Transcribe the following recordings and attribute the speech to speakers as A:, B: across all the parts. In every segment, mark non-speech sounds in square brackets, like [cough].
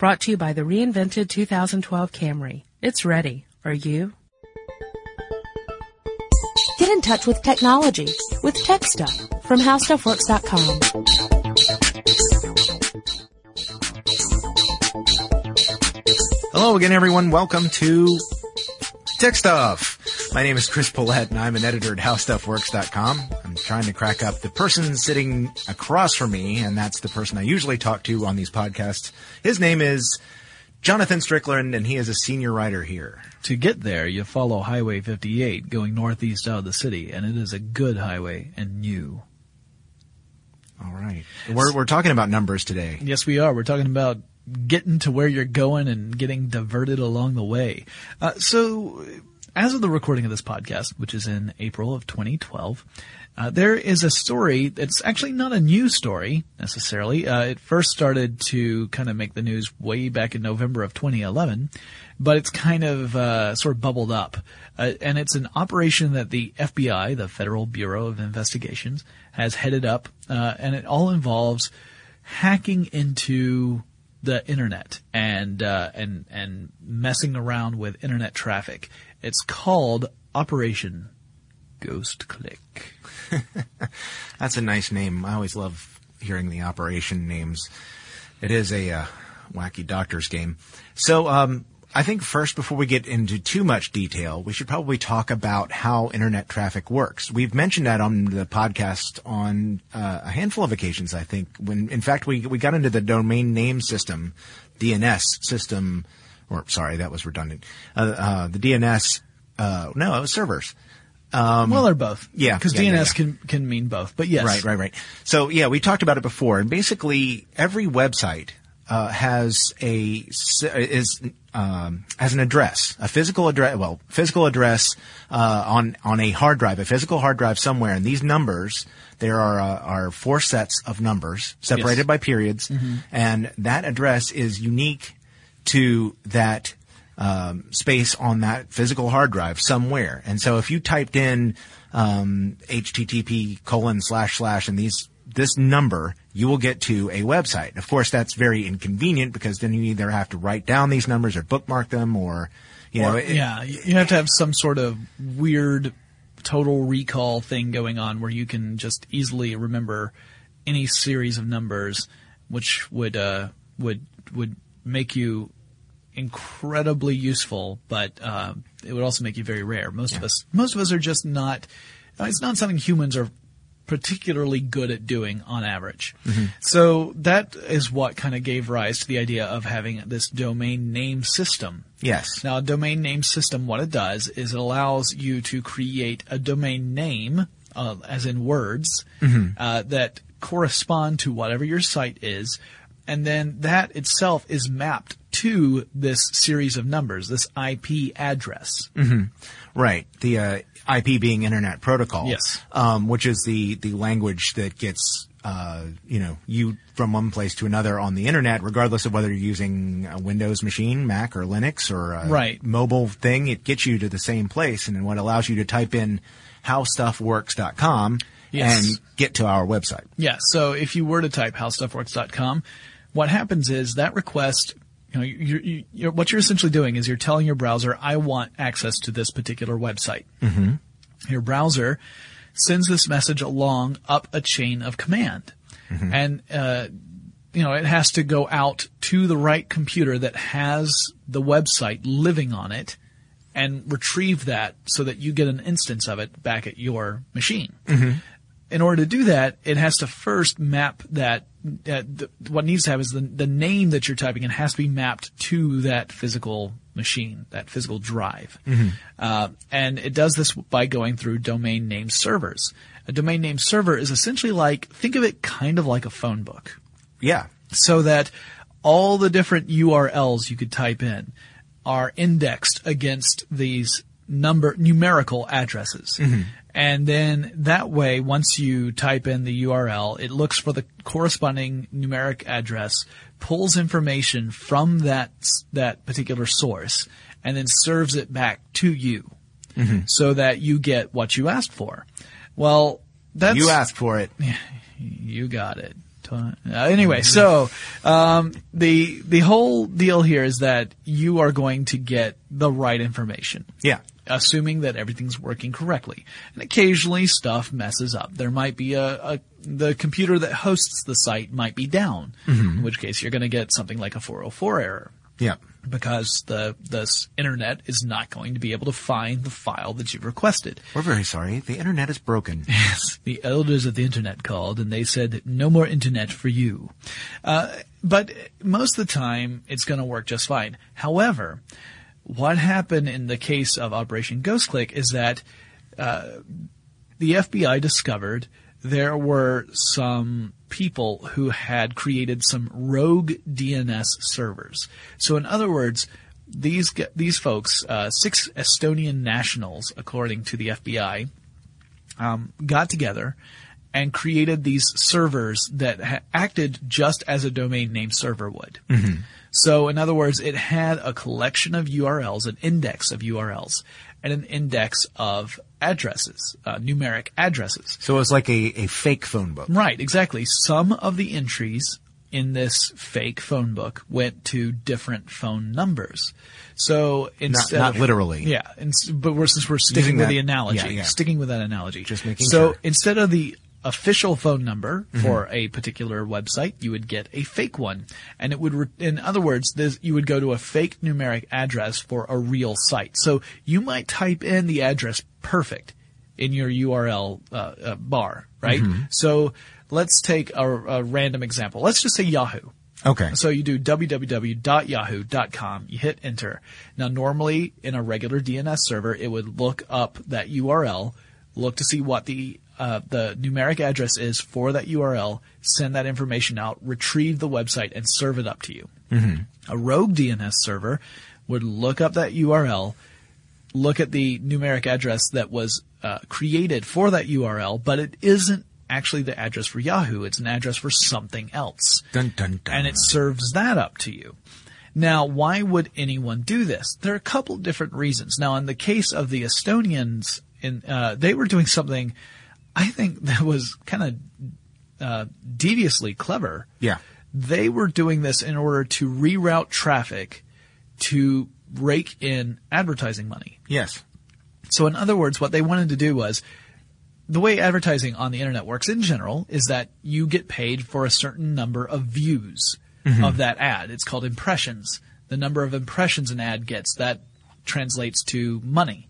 A: Brought to you by the reinvented 2012 Camry. It's ready. Are you? Get in touch with technology with Tech Stuff from HowStuffWorks.com.
B: Hello again, everyone. Welcome to Tech Stuff. My name is Chris Pollette, and I'm an editor at HowStuffWorks.com. Trying to crack up the person sitting across from me, and that's the person I usually talk to on these podcasts. His name is Jonathan Strickland, and he is a senior writer here.
C: To get there, you follow Highway 58 going northeast out of the city, and it is a good highway and new.
B: All right. We're, we're talking about numbers today.
C: Yes, we are. We're talking about getting to where you're going and getting diverted along the way. Uh, so, as of the recording of this podcast, which is in April of 2012, uh, there is a story that's actually not a new story necessarily. Uh, it first started to kind of make the news way back in November of 2011, but it's kind of uh, sort of bubbled up. Uh, and it's an operation that the FBI, the Federal Bureau of Investigations, has headed up, uh, and it all involves hacking into the internet and uh, and and messing around with internet traffic. It's called Operation Ghost Click. [laughs]
B: That's a nice name. I always love hearing the operation names. It is a uh, wacky doctor's game. So, um, I think first, before we get into too much detail, we should probably talk about how internet traffic works. We've mentioned that on the podcast on uh, a handful of occasions. I think when, in fact, we we got into the domain name system, DNS system, or sorry, that was redundant. Uh, uh, the DNS, uh, no, it was servers.
C: Well, they're both.
B: yeah,
C: because
B: yeah,
C: DNS
B: yeah, yeah.
C: can can mean both. But yes,
B: Right, right, right. So yeah, we talked about it before, and basically every website uh, has a is um, has an address, a physical address. Well, physical address uh, on on a hard drive, a physical hard drive somewhere, and these numbers. There are uh, are four sets of numbers separated
C: Yes.
B: by periods, and that address is unique to that um, space on that physical hard drive somewhere. And so if you typed in um, HTTP colon slash slash and these this number, you will get to a website. Of course, that's very inconvenient because then you either have to write down these numbers or bookmark them, or you know,
C: Or-
B: it-
C: yeah, you you have to have some sort of weird total recall thing going on where you can just easily remember any series of numbers, which would uh, would would make you incredibly useful, but uh, it would also make you very rare. Most of us, most of us are just not. It's not something humans are particularly good at doing on average. So that is what kind of gave rise to the idea of having this domain name system.
B: yes,
C: Now, a domain name system, what it does is it allows you to create a domain name, uh, as in words, uh, that correspond to whatever your site is, and then that itself is mapped to this series of numbers, this IP address.
B: right. The uh, IP being Internet Protocol,
C: Yes.
B: um, which is the the language that gets uh, you know you from one place to another on the internet, regardless of whether you're using a Windows machine, Mac, or Linux, or a
C: Right.
B: mobile thing. It gets you to the same place, and then what allows you to type in howstuffworks.com
C: Yes.
B: and get to our website.
C: Yeah. So if you were to type howstuffworks.com, what happens is that request, you know, you're, you you're, what you're essentially doing is you're telling your browser, I want access to this particular website. Mm-hmm. Your browser sends this message along up a chain of command. And, uh, you know, it has to go out to the right computer that has the website living on it and retrieve that so that you get an instance of it back at your machine in order to do that, it has to first map that. Uh, the, what needs to have is the, the name that you're typing in has to be mapped to that physical machine, that physical drive. Uh, and it does this by going through domain name servers. A domain name server is essentially like, think of it kind of like a phone book
B: Yeah,
C: so that all the different URLs you could type in are indexed against these number numerical addresses. And then that way, once you type in the URL, it looks for the corresponding numeric address, pulls information from that that particular source, and then serves it back to you, mm-hmm. so that you get what you asked for. Well, that's
B: you asked for it. [laughs]
C: you got it. Time. Uh, anyway, so um, the the whole deal here is that you are going to get the right information.
B: Yeah.
C: Assuming that everything's working correctly, and occasionally stuff messes up. There might be a, a the computer that hosts the site might be down, in which case you're going to get something like a 404 error
B: Yeah.
C: Because the this internet is not going to be able to find the file that you've requested.
B: We're very sorry. The internet is broken. [laughs]
C: Yes, the elders of the internet called and they said, no more internet for you. Uh, but most of the time, it's going to work just fine. However, what happened in the case of Operation Ghost Click is that uh, the FBI discovered there were some people who had created some rogue DNS servers. So, in other words, these these folks, uh, six Estonian nationals, according to the FBI, um, got together and created these servers that ha- acted just as a domain name server would. So, in other words, it had a collection of URLs, an index of URLs, and an index of addresses, uh, numeric addresses.
B: So it's like a, a fake phone book.
C: Right, exactly. Some of the entries in this fake phone book went to different phone numbers. So instead
B: not
C: of-
B: literally.
C: yeah. but we're, since we're sticking
B: Using
C: with
B: that-
C: the analogy,
B: yeah, yeah.
C: sticking with that analogy,
B: Just making
C: so
B: sure.
C: instead of the official phone number
B: Mm-hmm.
C: for a particular website, you would get a fake one, and it would, re- in other words, this, you would go to a fake numeric address for a real site. So you might type in the address perfect in your URL uh, uh, bar, right?
B: Mm-hmm.
C: So let's take a, a random example. Let's just say Yahoo.
B: Okay.
C: So you do www.yahoo.com, you hit enter. Now normally in a regular DNS server, it would look up that URL, look to see what the uh, the numeric address is for that URL, send that information out, retrieve the website, and serve it up to you. A rogue DNS server would look up that URL, look at the numeric address that was uh, created for that URL, but it isn't actually the address for Yahoo. It's an address for something else
B: Dun dun dun.
C: and it serves that up to you. Now, why would anyone do this? There are a couple of different reasons. Now, in the case of the Estonians, in, uh, they were doing something I think that was kind of uh, deviously clever.
B: Yeah.
C: They were doing this in order to reroute traffic to rake in advertising money.
B: Yes.
C: So in other words, what they wanted to do was the way advertising on the internet works in general is that you get paid for a certain number of views of that ad. It's called impressions. The number of impressions an ad gets, that translates to money.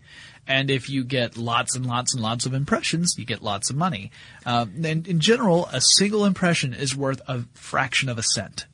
C: And if you get lots and lots and lots of impressions, you get lots of money. Um, and in general, a single impression is worth a fraction of a cent.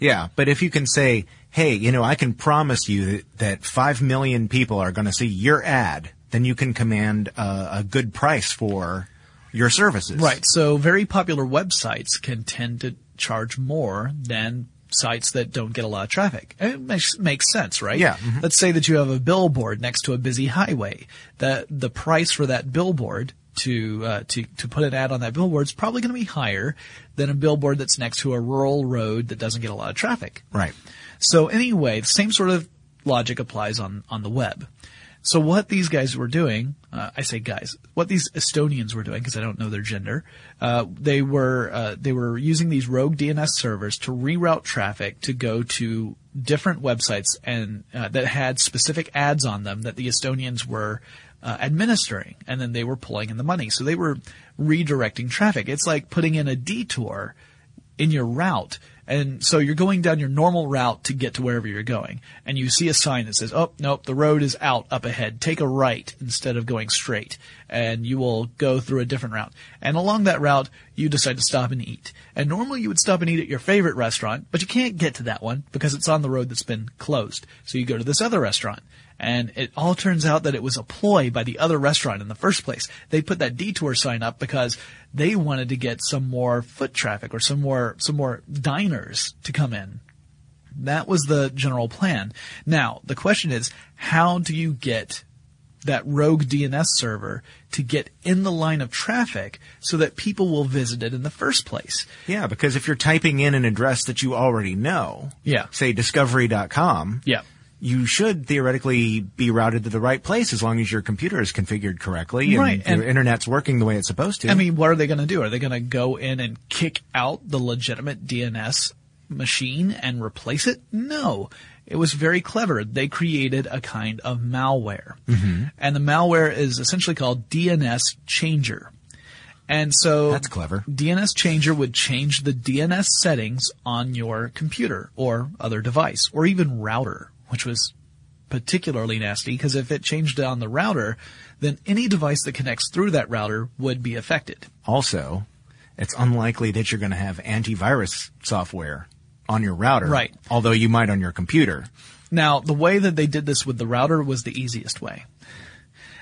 B: Yeah, but if you can say, hey, you know, I can promise you that, that five million people are going to see your ad, then you can command a, a good price for your services.
C: Right. So very popular websites can tend to charge more than sites that don't get a lot of traffic. It makes makes sense, right?
B: Yeah, mhm.
C: Let's say that you have a billboard next to a busy highway. The the price for that billboard to uh, to to put an ad on that billboard is probably going to be higher than a billboard that's next to a rural road that doesn't get a lot of traffic.
B: Right.
C: So anyway, the same sort of logic applies on, on the web. So what these guys were doing, uh, I say guys, what these Estonians were doing, because I don't know their gender, uh, they were uh, they were using these rogue DNS servers to reroute traffic to go to different websites and uh, that had specific ads on them that the Estonians were uh, administering, and then they were pulling in the money. So they were redirecting traffic. It's like putting in a detour in your route. And so you're going down your normal route to get to wherever you're going. And you see a sign that says, oh, nope, the road is out up ahead. Take a right instead of going straight. And you will go through a different route. And along that route, you decide to stop and eat. And normally you would stop and eat at your favorite restaurant, but you can't get to that one because it's on the road that's been closed. So you go to this other restaurant. And it all turns out that it was a ploy by the other restaurant in the first place. They put that detour sign up because they wanted to get some more foot traffic or some more, some more diners to come in. That was the general plan. Now, the question is, how do you get that rogue DNS server to get in the line of traffic so that people will visit it in the first place?
B: Yeah, because if you're typing in an address that you already know,
C: Yeah.
B: say discovery.com,
C: Yeah.
B: You should theoretically be routed to the right place as long as your computer is configured correctly and
C: Right, and-
B: your internet's working the way it's supposed to.
C: I mean, what are they going to do? Are they going to go in and kick out the legitimate DNS machine and replace it? No. It was very clever. They created a kind of malware. Mm-hmm. And the malware is essentially called DNS Changer. And so
B: That's clever.
C: DNS Changer would change the DNS settings on your computer or other device or even router, which was particularly nasty because if it changed on the router, then any device that connects through that router would be affected.
B: also, it's unlikely that you're going to have antivirus software on your router.
C: Right.
B: Although you might on your computer.
C: Now, the way that they did this with the router was the easiest way.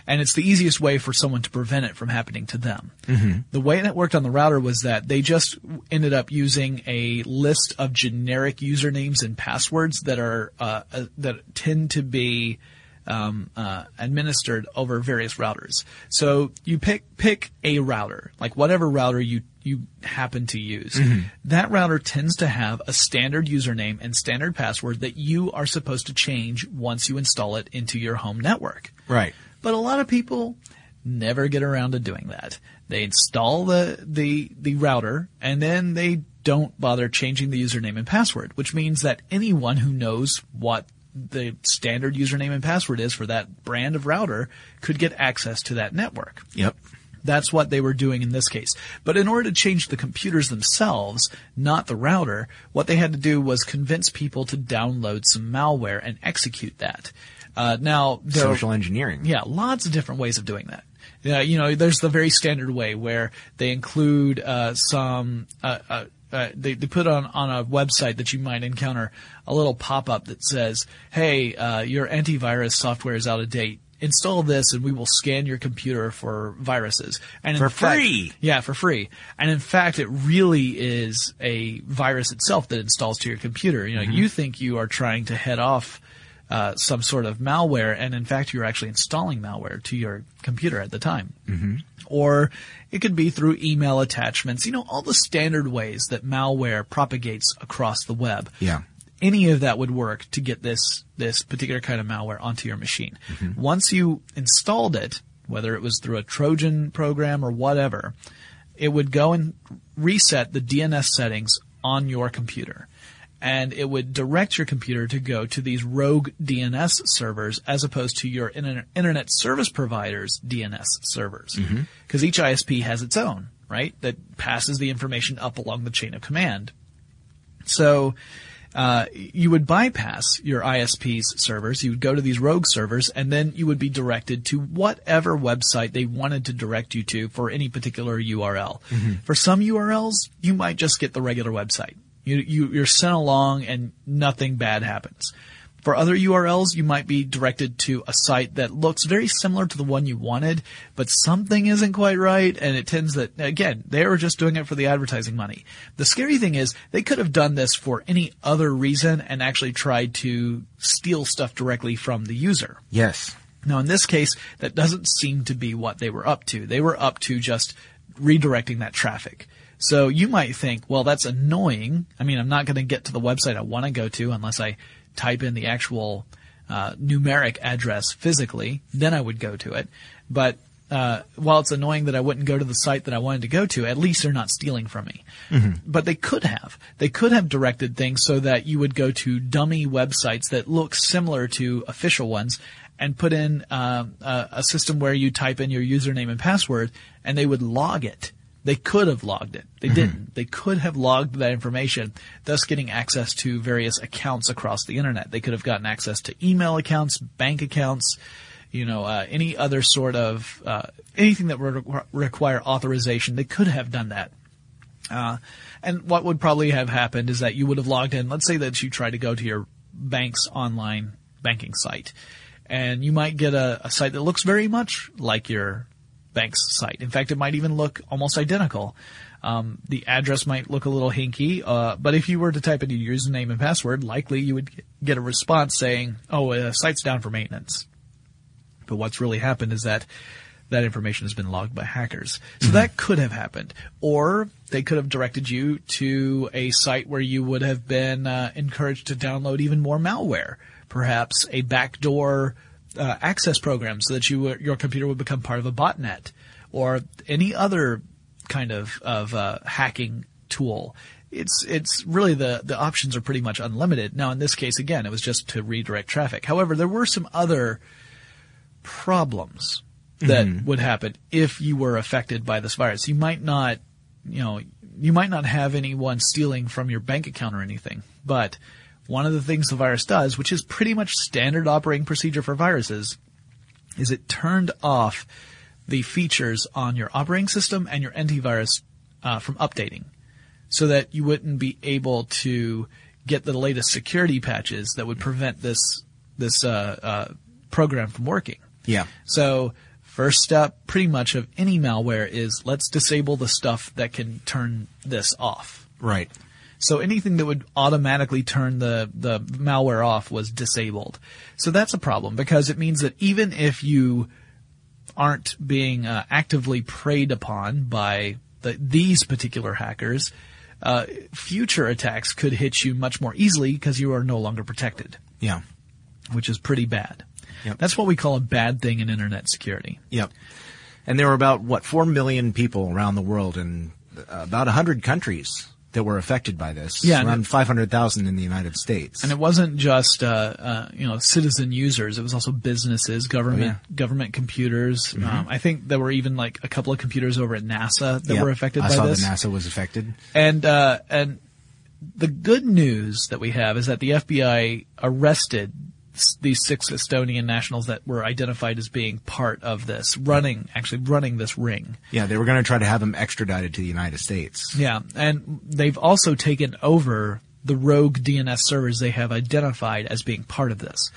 C: And it's the easiest way for someone to prevent it from happening to them. Mm-hmm. The way that worked on the router was that they just ended up using a list of generic usernames and passwords that are uh, uh, that tend to be um, uh, administered over various routers. So you pick pick a router, like whatever router you you happen to use. That router tends to have a standard username and standard password that you are supposed to change once you install it into your home network.
B: Right.
C: But a lot of people never get around to doing that. They install the, the, the router and then they don't bother changing the username and password, which means that anyone who knows what the standard username and password is for that brand of router could get access to that network.
B: Yep.
C: That's what they were doing in this case. But in order to change the computers themselves, not the router, what they had to do was convince people to download some malware and execute that. Uh, now, there,
B: Social engineering.
C: yeah, lots of different ways of doing that. Yeah, you know, there's the very standard way where they include uh, some. Uh, uh, uh, they, they put on on a website that you might encounter a little pop up that says, "Hey, uh, your antivirus software is out of date. Install this, and we will scan your computer for viruses." And
B: For
C: fact-
B: free.
C: yeah, for free. And in fact, it really is a virus itself that installs to your computer. You know, you think you are trying to head off uh, some sort of malware, and in fact, you're actually installing malware to your computer at the time. Mm-hmm. Or it could be through email attachments. You know, all the standard ways that malware propagates across the web
B: Yeah.
C: any of that would work to get this this particular kind of malware onto your machine. Once you installed it, whether it was through a Trojan program or whatever, it would go and reset the DNS settings on your computer. And it would direct your computer to go to these rogue DNS servers as opposed to your internet, internet service provider's DNS servers. Because each ISP has its own, right? That passes the information up along the chain of command. So uh, you would bypass your ISP's servers. You would go to these rogue servers, and then you would be directed to whatever website they wanted to direct you to for any particular URL. For some URLs, you might just get the regular website. You, you you're sent along, and nothing bad happens. For other URLs, you might be directed to a site that looks very similar to the one you wanted, but something isn't quite right, and it tends that, again, they were just doing it for the advertising money. The scary thing is, they could have done this for any other reason and actually tried to steal stuff directly from the user.
B: Yes.
C: Now, in this case, that doesn't seem to be what they were up to. They were up to just redirecting that traffic. So you might think, well, that's annoying. I mean, I'm not going to get to the website I want to go to unless I type in the actual uh, numeric address physically. Then I would go to it. But uh, while it's annoying that I wouldn't go to the site that I wanted to go to, at least they're not stealing from me. But they could have. They could have directed things so that you would go to dummy websites that look similar to official ones and put in um, a, a system where you type in your username and password and they would log it. They could have logged it. They didn't. They could have logged that information, thus getting access to various accounts across the internet. They could have gotten access to email accounts, bank accounts, you know, uh, any other sort of uh, anything that would re- require authorization. They could have done that. Uh, and what would probably have happened is that you would have logged in. Let's say that you try to go to your bank's online banking site, and you might get a, a site that looks very much like your bank's site. In fact, it might even look almost identical. Um, the address might look a little hinky, uh, but if you were to type in your username and password, likely you would get a response saying, "Oh, uh, site's down for maintenance." But what's really happened is that that information has been logged by hackers. So that could have happened. Or they could have directed you to a site where you would have been uh, encouraged to download even more malware, perhaps a backdoor uh, access program so that you your computer would become part of a botnet or any other kind of of uh, hacking tool. It's it's really the the options are pretty much unlimited. Now in this case again it was just to redirect traffic. However, there were some other problems that
B: Mm-hmm.
C: would happen if you were affected by this virus. You might not, you know, you might not have anyone stealing from your bank account or anything, but one of the things the virus does, which is pretty much standard operating procedure for viruses, is it turned off the features on your operating system and your antivirus uh, from updating, so that you wouldn't be able to get the latest security patches that would prevent this this uh, uh, program from working.
B: Yeah.
C: So first step pretty much of any malware is let's disable the stuff that can turn this off.
B: Right.
C: So anything that would automatically turn the, the malware off was disabled. So that's a problem because it means that even if you aren't being uh, actively preyed upon by the, these particular hackers, uh, future attacks could hit you much more easily because you are no longer protected,
B: Yeah.
C: which is pretty bad.
B: Yep.
C: That's what we call a bad thing in internet security.
B: Yep. And there were about what four million people around the world in uh, about a hundred countries that were affected by this.
C: Yeah,
B: around five hundred thousand in the United States.
C: And it wasn't just uh, uh, you know citizen users; it was also businesses, government,
B: Oh, yeah. Mm-hmm.
C: government computers. Um, I think there were even like a couple of computers over at NASA that
B: Yep.
C: were affected
B: I
C: by
B: saw
C: this.
B: that NASA was affected.
C: And uh, and the good news that we have is that the FBI arrested these six Estonian nationals that were identified as being part of this, running actually running this ring.
B: Yeah, they were going to try to have him extradited to the United States.
C: Yeah, and they've also taken over the rogue DNS servers they have identified as being part of this.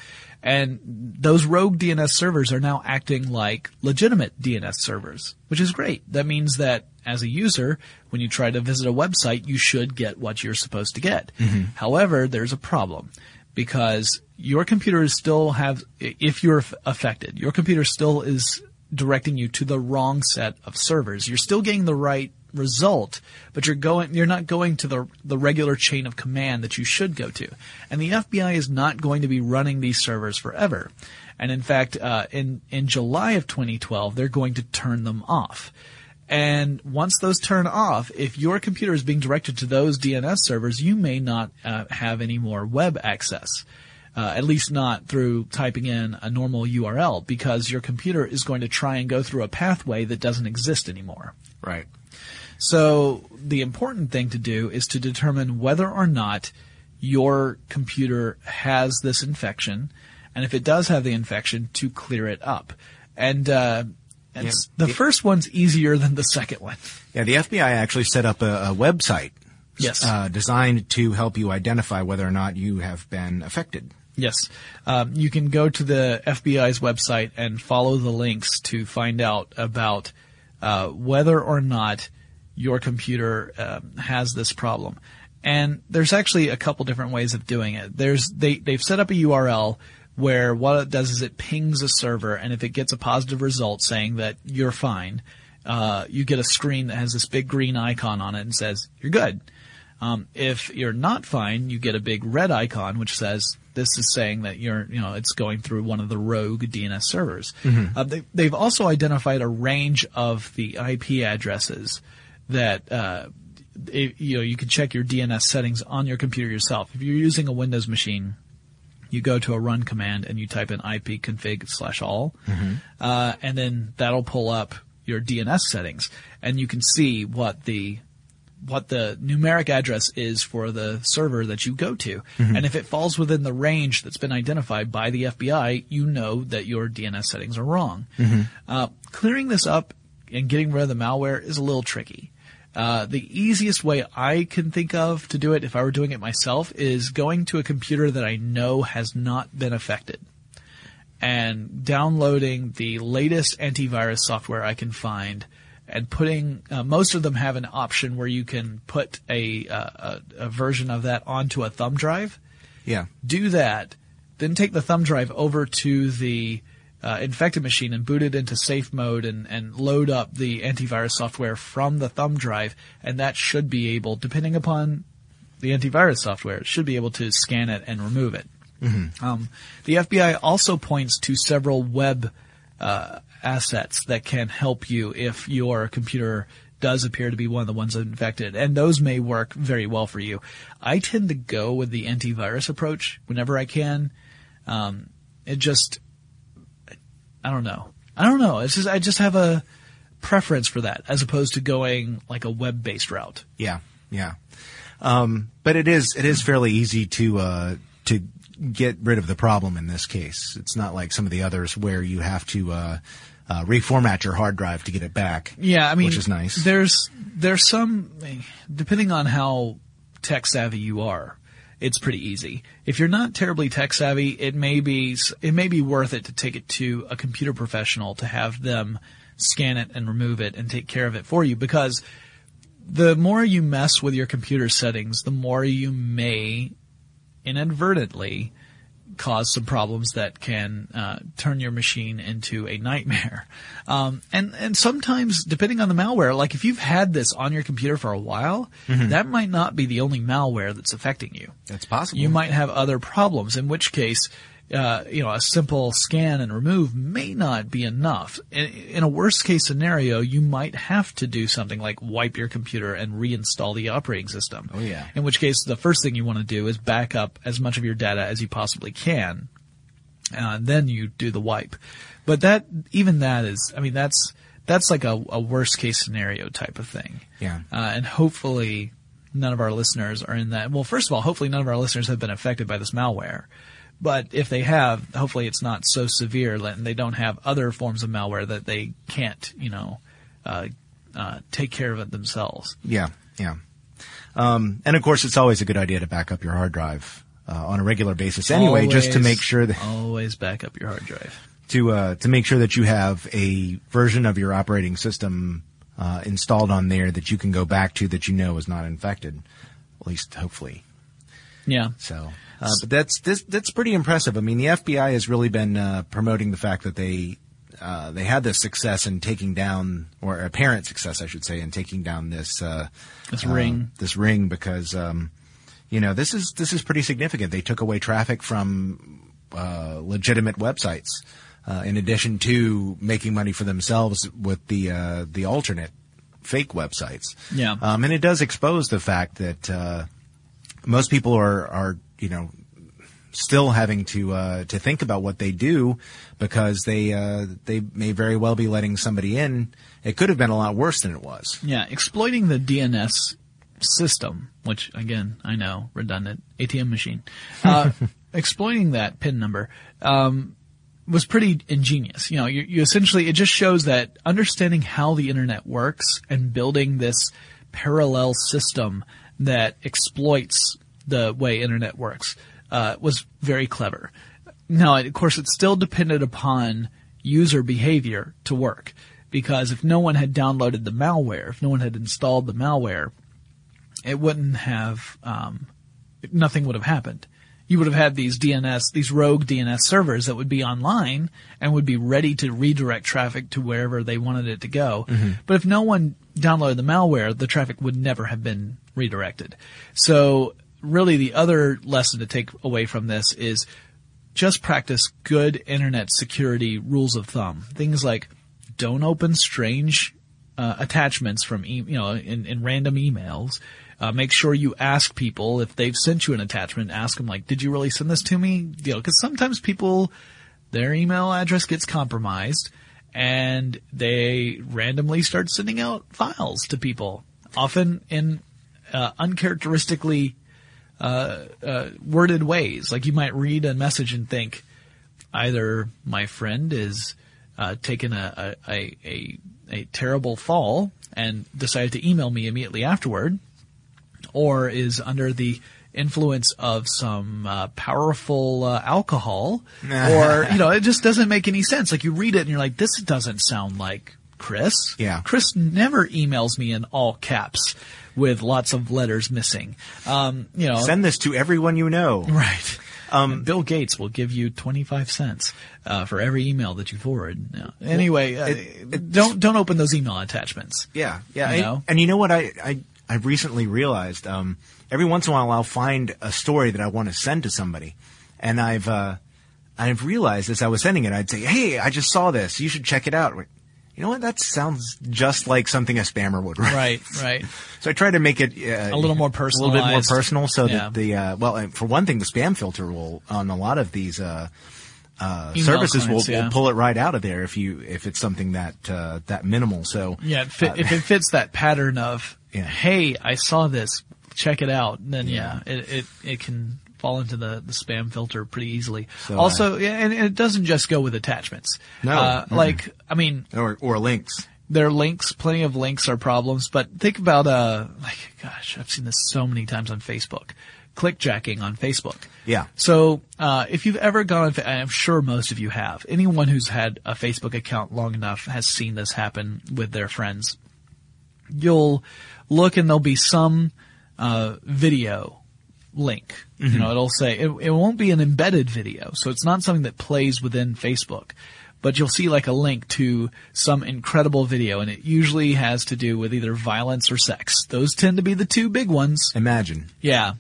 C: And those rogue DNS servers are now acting like legitimate DNS servers, which is great. That means that as a user, when you try to visit a website, you should get what you're supposed to get. Mm-hmm. However, there's a problem because your computer is still have, if you're aff- affected, your computer still is directing you to the wrong set of servers. You're still getting the right result, but you're going, you're not going to the, the regular chain of command that you should go to. And the FBI is not going to be running these servers forever. And in fact, uh, in, in July of 2012, they're going to turn them off. And once those turn off, if your computer is being directed to those DNS servers, you may not uh, have any more web access. Uh, at least not through typing in a normal URL, because your computer is going to try and go through a pathway that doesn't exist anymore.
B: Right.
C: So the important thing to do is to determine whether or not your computer has this infection, and if it does have the infection, to clear it up. And uh, it's,
B: Yeah.
C: the first one's easier than the second one.
B: Yeah, the FBI actually set up a, a website.
C: Yes.
B: Uh, designed to help you identify whether or not you have been affected.
C: Yes. Um, you can go to the FBI's website and follow the links to find out about uh, whether or not your computer um, has this problem. And there's actually a couple different ways of doing it. There's they they've set up a URL where what it does is it pings a server, and if it gets a positive result saying that you're fine, uh, you get a screen that has this big green icon on it and says you're good. Um, if you're not fine, you get a big red icon which says this is saying that you're, you know, it's going through one of the rogue DNS servers. Uh, they, they've also identified a range of the IP addresses that, uh, it, you know, you can check your DNS settings on your computer yourself. If you're using a Windows machine, you go to a run command and you type in ipconfig slash all, uh, and then that'll pull up your DNS settings, and you can see what the what the numeric address is for the server that you go to. And if it falls within the range that's been identified by the FBI, you know that your DNS settings are wrong. Uh, clearing this up and getting rid of the malware is a little tricky. Uh, the easiest way I can think of to do it, if I were doing it myself, is going to a computer that I know has not been affected and downloading the latest antivirus software I can find and putting uh, most of them have an option where you can put a, uh, a a version of that onto a thumb drive
B: Yeah.
C: do that then take the thumb drive over to the uh, infected machine and boot it into safe mode and, and load up the antivirus software from the thumb drive, and that should be able, depending upon the antivirus software, it should be able to scan it and remove it. Um, the FBI also points to several web uh, assets that can help you if your computer does appear to be one of the ones infected, and those may work very well for you. I tend to go with the antivirus approach whenever I can. Um, it just, I don't know. I don't know. It's just I just have a preference for that as opposed to going like a web-based route.
B: Yeah, yeah. Um, but it is it is fairly easy to uh, to get rid of the problem in this case. It's not like some of the others where you have to uh, uh, reformat your hard drive to get it back.
C: Yeah, I mean,
B: which is nice.
C: There's there's some depending on how tech savvy you are, it's pretty easy. If you're not terribly tech savvy, it may be it may be worth it to take it to a computer professional to have them scan it and remove it and take care of it for you because the more you mess with your computer settings, the more you may inadvertently cause some problems that can uh, turn your machine into a nightmare. [laughs] Um, and and sometimes, depending on the malware, like if you've had this on your computer for a while, that might not be the only malware that's affecting you.
B: That's possible.
C: You might have other problems, in which case, uh, you know, a simple scan and remove may not be enough. In, in a worst case scenario, you might have to do something like wipe your computer and reinstall the operating system.
B: Oh, yeah.
C: In which case, the first thing you want to do is back up as much of your data as you possibly can. Uh, then you do the wipe. But that, even that is, I mean, that's, that's like a, a worst case scenario type of thing.
B: Yeah.
C: Uh, and hopefully none of our listeners are in that. Well, first of all, hopefully none of our listeners have been affected by this malware. But if they have, hopefully it's not so severe and they don't have other forms of malware that they can't, you know, uh, uh, take care of it themselves.
B: Yeah, yeah. Um, and of course, it's always a good idea to back up your hard drive uh, on a regular basis anyway, just to make sure that
C: always back up your hard drive.
B: to uh, to make sure that you have a version of your operating system uh, installed on there that you can go back to that you know is not infected, at least hopefully.
C: Yeah.
B: So, uh, but that's this, that's pretty impressive. I mean, the FBI has really been uh, promoting the fact that they uh, they had this success in taking down, or apparent success, I should say, in taking down this uh,
C: This ring.
B: this ring, because um, you know this is this is pretty significant. They took away traffic from uh, legitimate websites, uh, in addition to making money for themselves with the uh, the alternate fake websites.
C: Yeah.
B: um, and it does expose the fact that. Uh, most people are are you know still having to uh, to think about what they do because they uh, they may very well be letting somebody in. It could have been a lot worse than it was.
C: Yeah. Exploiting the DNS system, which again, I know, redundant ATM machine, uh, [laughs] exploiting that PIN number, um, was pretty ingenious. You know, you, you essentially, it just shows that understanding how the internet works and building this parallel system that exploits the way internet works, uh, was very clever. Now, of course, it still depended upon user behavior to work. Because if no one had downloaded the malware, if no one had installed the malware, it wouldn't have, um, nothing would have happened. You would have had these DNS, these rogue DNS servers that would be online and would be ready to redirect traffic to wherever they wanted it to go. But if no one downloaded the malware, the traffic would never have been redirected. So really the other lesson to take away from this is just practice good internet security rules of thumb. Things like don't open strange uh, attachments from e- you know in, in random emails. Uh, make sure you ask people if they've sent you an attachment. Ask them like, "Did you really send this to me?" You know, because sometimes people their email address gets compromised and they randomly start sending out files to people, often in uh, uncharacteristically uh, uh, worded ways. Like you might read a message and think, either my friend is uh, taken a, a, a, a, a terrible fall and decided to email me immediately afterward, or is under the influence of some uh, powerful uh, alcohol, [laughs] or you know, it just doesn't make any sense. Like you read it and you're like, this doesn't sound like Chris.
B: Yeah.
C: Chris never emails me in all caps with lots of letters missing. Um, you know,
B: Send this to everyone you know.
C: Right. Um, Bill Gates will give you 25 cents, uh, for every email that you forward. No. Anyway, uh,
B: it- it-
C: don't, don't open those email attachments.
B: Yeah, yeah.
C: You
B: and, and you know what? I, I I've recently realized. Um, every once in a while, I'll find a story that I want to send to somebody, and I've uh, I've realized as I was sending it, I'd say, "Hey, I just saw this. You should check it out." You know what? That sounds just like something a spammer would write.
C: Right, [laughs] right.
B: So I try to make it uh,
C: A little more personal,
B: a little bit more personal, so
C: Yeah.
B: that the uh, well, for one thing, the spam filter will on a lot of these uh, uh, services
C: clients,
B: will,
C: yeah.
B: will pull it right out of there if you if it's something that uh, that minimal. So
C: Yeah, it fit,
B: uh,
C: if it fits that pattern of,
B: Yeah.
C: hey, I saw this, check it out, then yeah,
B: Yeah.
C: it, it, it can fall into the, the spam filter pretty easily.
B: So,
C: also, yeah, and it doesn't just go with attachments.
B: No.
C: Uh,
B: Mm-mm.
C: like, I mean,
B: or or links.
C: there are links, plenty of links are problems, but think about, uh, like, gosh, I've seen this so many times on Facebook. Clickjacking on Facebook.
B: Yeah.
C: So, uh, if you've ever gone, on I'm sure most of you have. Anyone who's had a Facebook account long enough has seen this happen with their friends. You'll look and there'll be some, uh, video link. You know, it'll say, it, it won't be an embedded video, so it's not something that plays within Facebook. But you'll see like a link to some incredible video, and it usually has to do with either violence or sex. Those tend to be the two big ones.
B: Imagine.
C: Yeah,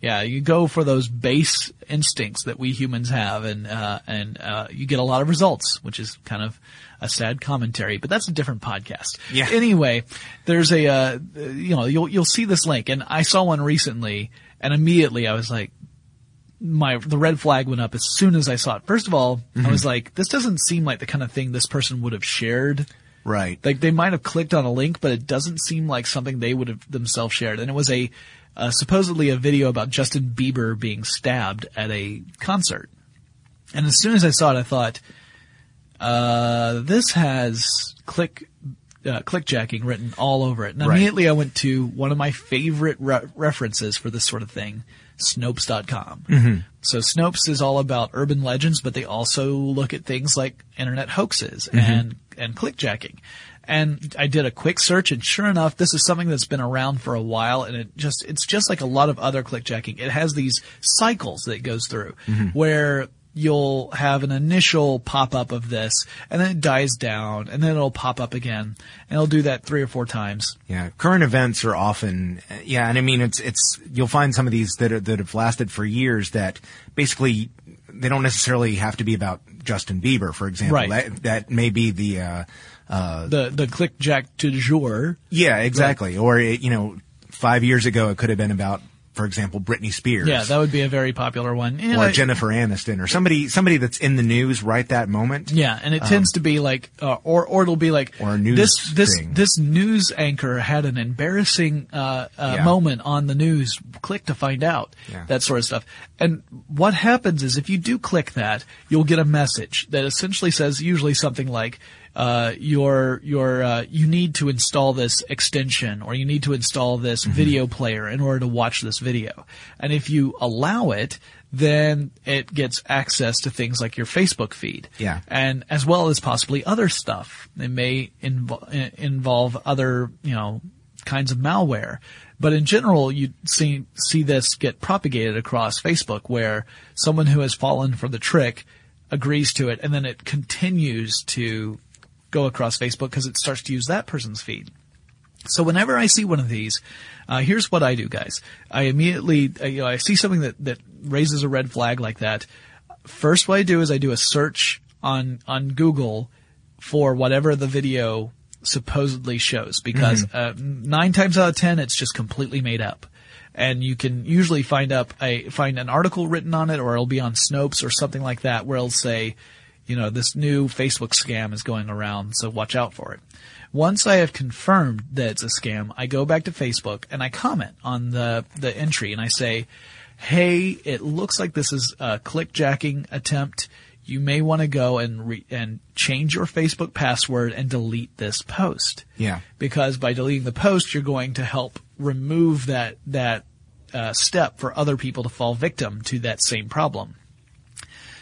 C: yeah. You go for those base instincts that we humans have, and uh, and uh, you get a lot of results, which is kind of a sad commentary. But that's a different podcast.
B: Yeah.
C: Anyway, there's a uh, you know you'll you'll see this link, and I saw one recently, and immediately I was like. My the red flag went up as soon as I saw it. First of all, I was like, "This doesn't seem like the kind of thing this person would have shared."
B: Right.
C: Like they might have clicked on a link, but it doesn't seem like something they would have themselves shared. And it was a uh, supposedly a video about Justin Bieber being stabbed at a concert. And as soon as I saw it, I thought, uh, this has click uh, clickjacking written all over it. And
B: Right.
C: immediately I went to one of my favorite re- references for this sort of thing, Snopes.com. Mm-hmm. So Snopes is all about urban legends, but they also look at things like internet hoaxes mm-hmm. and, and clickjacking. And I did a quick search and sure enough, this is something that's been around for a while and it just, it's just like a lot of other clickjacking. It has these cycles that it goes through mm-hmm. where you'll have an initial pop up of this and then it dies down and then it'll pop up again and it'll do that three or four times.
B: Yeah, current events are often yeah, and I mean it's it's you'll find some of these that are, that have lasted for years that basically they don't necessarily have to be about Justin Bieber, for example.
C: Right.
B: That that may be the uh,
C: The, the clickjack du jour.
B: yeah, exactly. Or it, you know, five years ago it could have been about, for example, Britney Spears.
C: Yeah, that would be a very popular one. And
B: or
C: I-
B: Jennifer Aniston, or somebody somebody that's in the news right that moment.
C: Yeah, and it tends to be like, uh, or or it'll be like,
B: Or news
C: this this
B: thing.
C: this news anchor had an embarrassing uh, uh,
B: Yeah.
C: moment on the news. Click to find out
B: Yeah.
C: that sort of stuff. And what happens is if you do click that, you'll get a message that essentially says usually something like. Uh, your your uh, you need to install this extension or you need to install this
B: Mm-hmm.
C: video player in order to watch this video. And if you allow it, then it gets access to things like your Facebook feed
B: Yeah.
C: and as well as possibly other stuff. It may invo- involve other, you know, kinds of malware. But in general, you see see this get propagated across Facebook, where someone who has fallen for the trick agrees to it, and then it continues to go across Facebook because it starts to use that person's feed. So whenever I see one of these, uh, here's what I do, guys. I immediately, uh, you know, I see something that, that raises a red flag like that. First, what I do is I do a search on on Google for whatever the video supposedly shows, because uh, nine times out of ten, it's just completely made up. And you can usually find up a find an article written on it, or it'll be on Snopes or something like that, where it'll say, you know, this new Facebook scam is going around, so watch out for it. Once I have confirmed that it's a scam, I go back to Facebook and I comment on the, the entry and I say, hey, it looks like this is a clickjacking attempt. You may want to go and re- and change your Facebook password and delete this post.
B: Yeah.
C: Because by deleting the post, you're going to help remove that that uh, step for other people to fall victim to that same problem.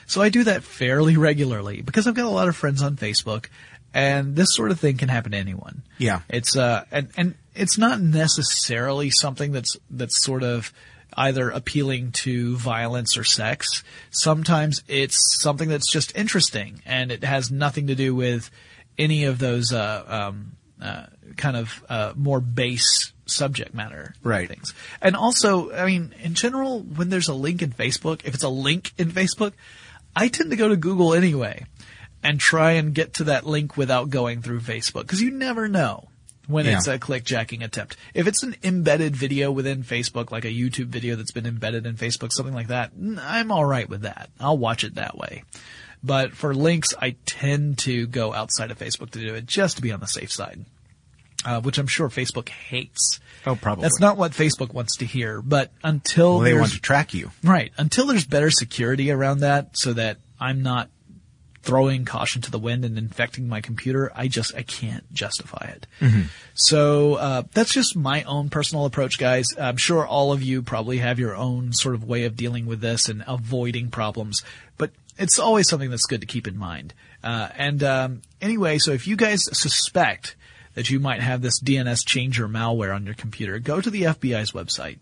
C: So I do that fairly regularly because I've got a lot of friends on Facebook and this sort of thing can happen to anyone.
B: Yeah.
C: It's uh and and it's not necessarily something that's that's sort of either appealing to violence or sex. Sometimes it's something that's just interesting and it has nothing to do with any of those uh, um, uh, kind of uh, more base subject matter
B: Right.
C: things. And also, I mean, in general, when there's a link in Facebook, if it's a link in Facebook, I tend to go to Google anyway and try and get to that link without going through Facebook because you never know when
B: Yeah.
C: it's a clickjacking attempt. If it's an embedded video within Facebook, like a YouTube video that's been embedded in Facebook, something like that, I'm all right with that. I'll watch it that way. But for links, I tend to go outside of Facebook to do it just to be on the safe side, uh, which I'm sure Facebook hates.
B: Oh, probably.
C: That's not what Facebook wants to hear. But until
B: Well, they want to track you.
C: Right. Until there's better security around that so that I'm not throwing caution to the wind and infecting my computer, I just, I can't justify it. So, uh, that's just my own personal approach, guys. I'm sure all of you probably have your own sort of way of dealing with this and avoiding problems, but it's always something that's good to keep in mind. Uh, and, um, anyway, so if you guys suspect that you might have this DNS changer malware on your computer, go to the FBI's website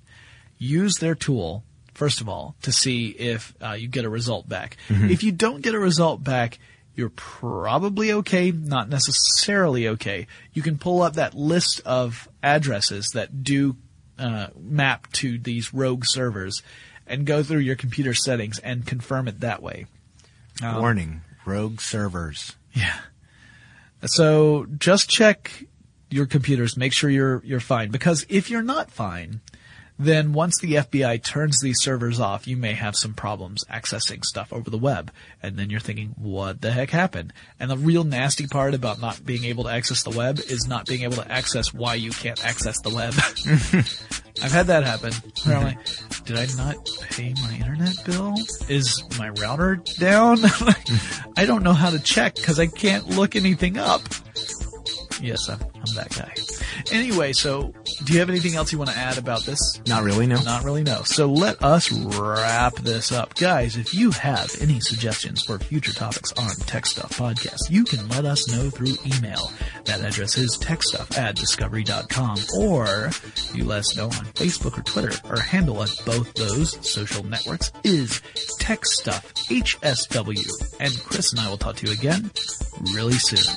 C: use their tool first of all to see if uh, you get a result back. If you don't get a result back, you're probably okay, not necessarily okay. You can pull up that list of addresses that do uh, map to these rogue servers and go through your computer settings and confirm it that way.
B: Warning: rogue servers.
C: Yeah. So just check your computers, make sure you're you're fine. Because if you're not fine, then once the FBI turns these servers off, you may have some problems accessing stuff over the web. And then you're thinking, what the heck happened? And the real nasty part about not being able to access the web is not being able to access why you can't access the web. [laughs] I've had that happen. Like, did I not pay my internet bill? Is my router down? [laughs] I don't know how to check because I can't look anything up. Yes, I'm, I'm that guy. Anyway, so do you have anything else you want to add about this?
B: Not really. No.
C: Not really, no. So let us wrap this up. Guys, if you have any suggestions for future topics on Tech Stuff Podcast, you can let us know through email. That address is techstuff at discovery.com or you let us know on Facebook or Twitter. Our handle on both those social networks is Tech Stuff HSW. And Chris and I will talk to you again really soon.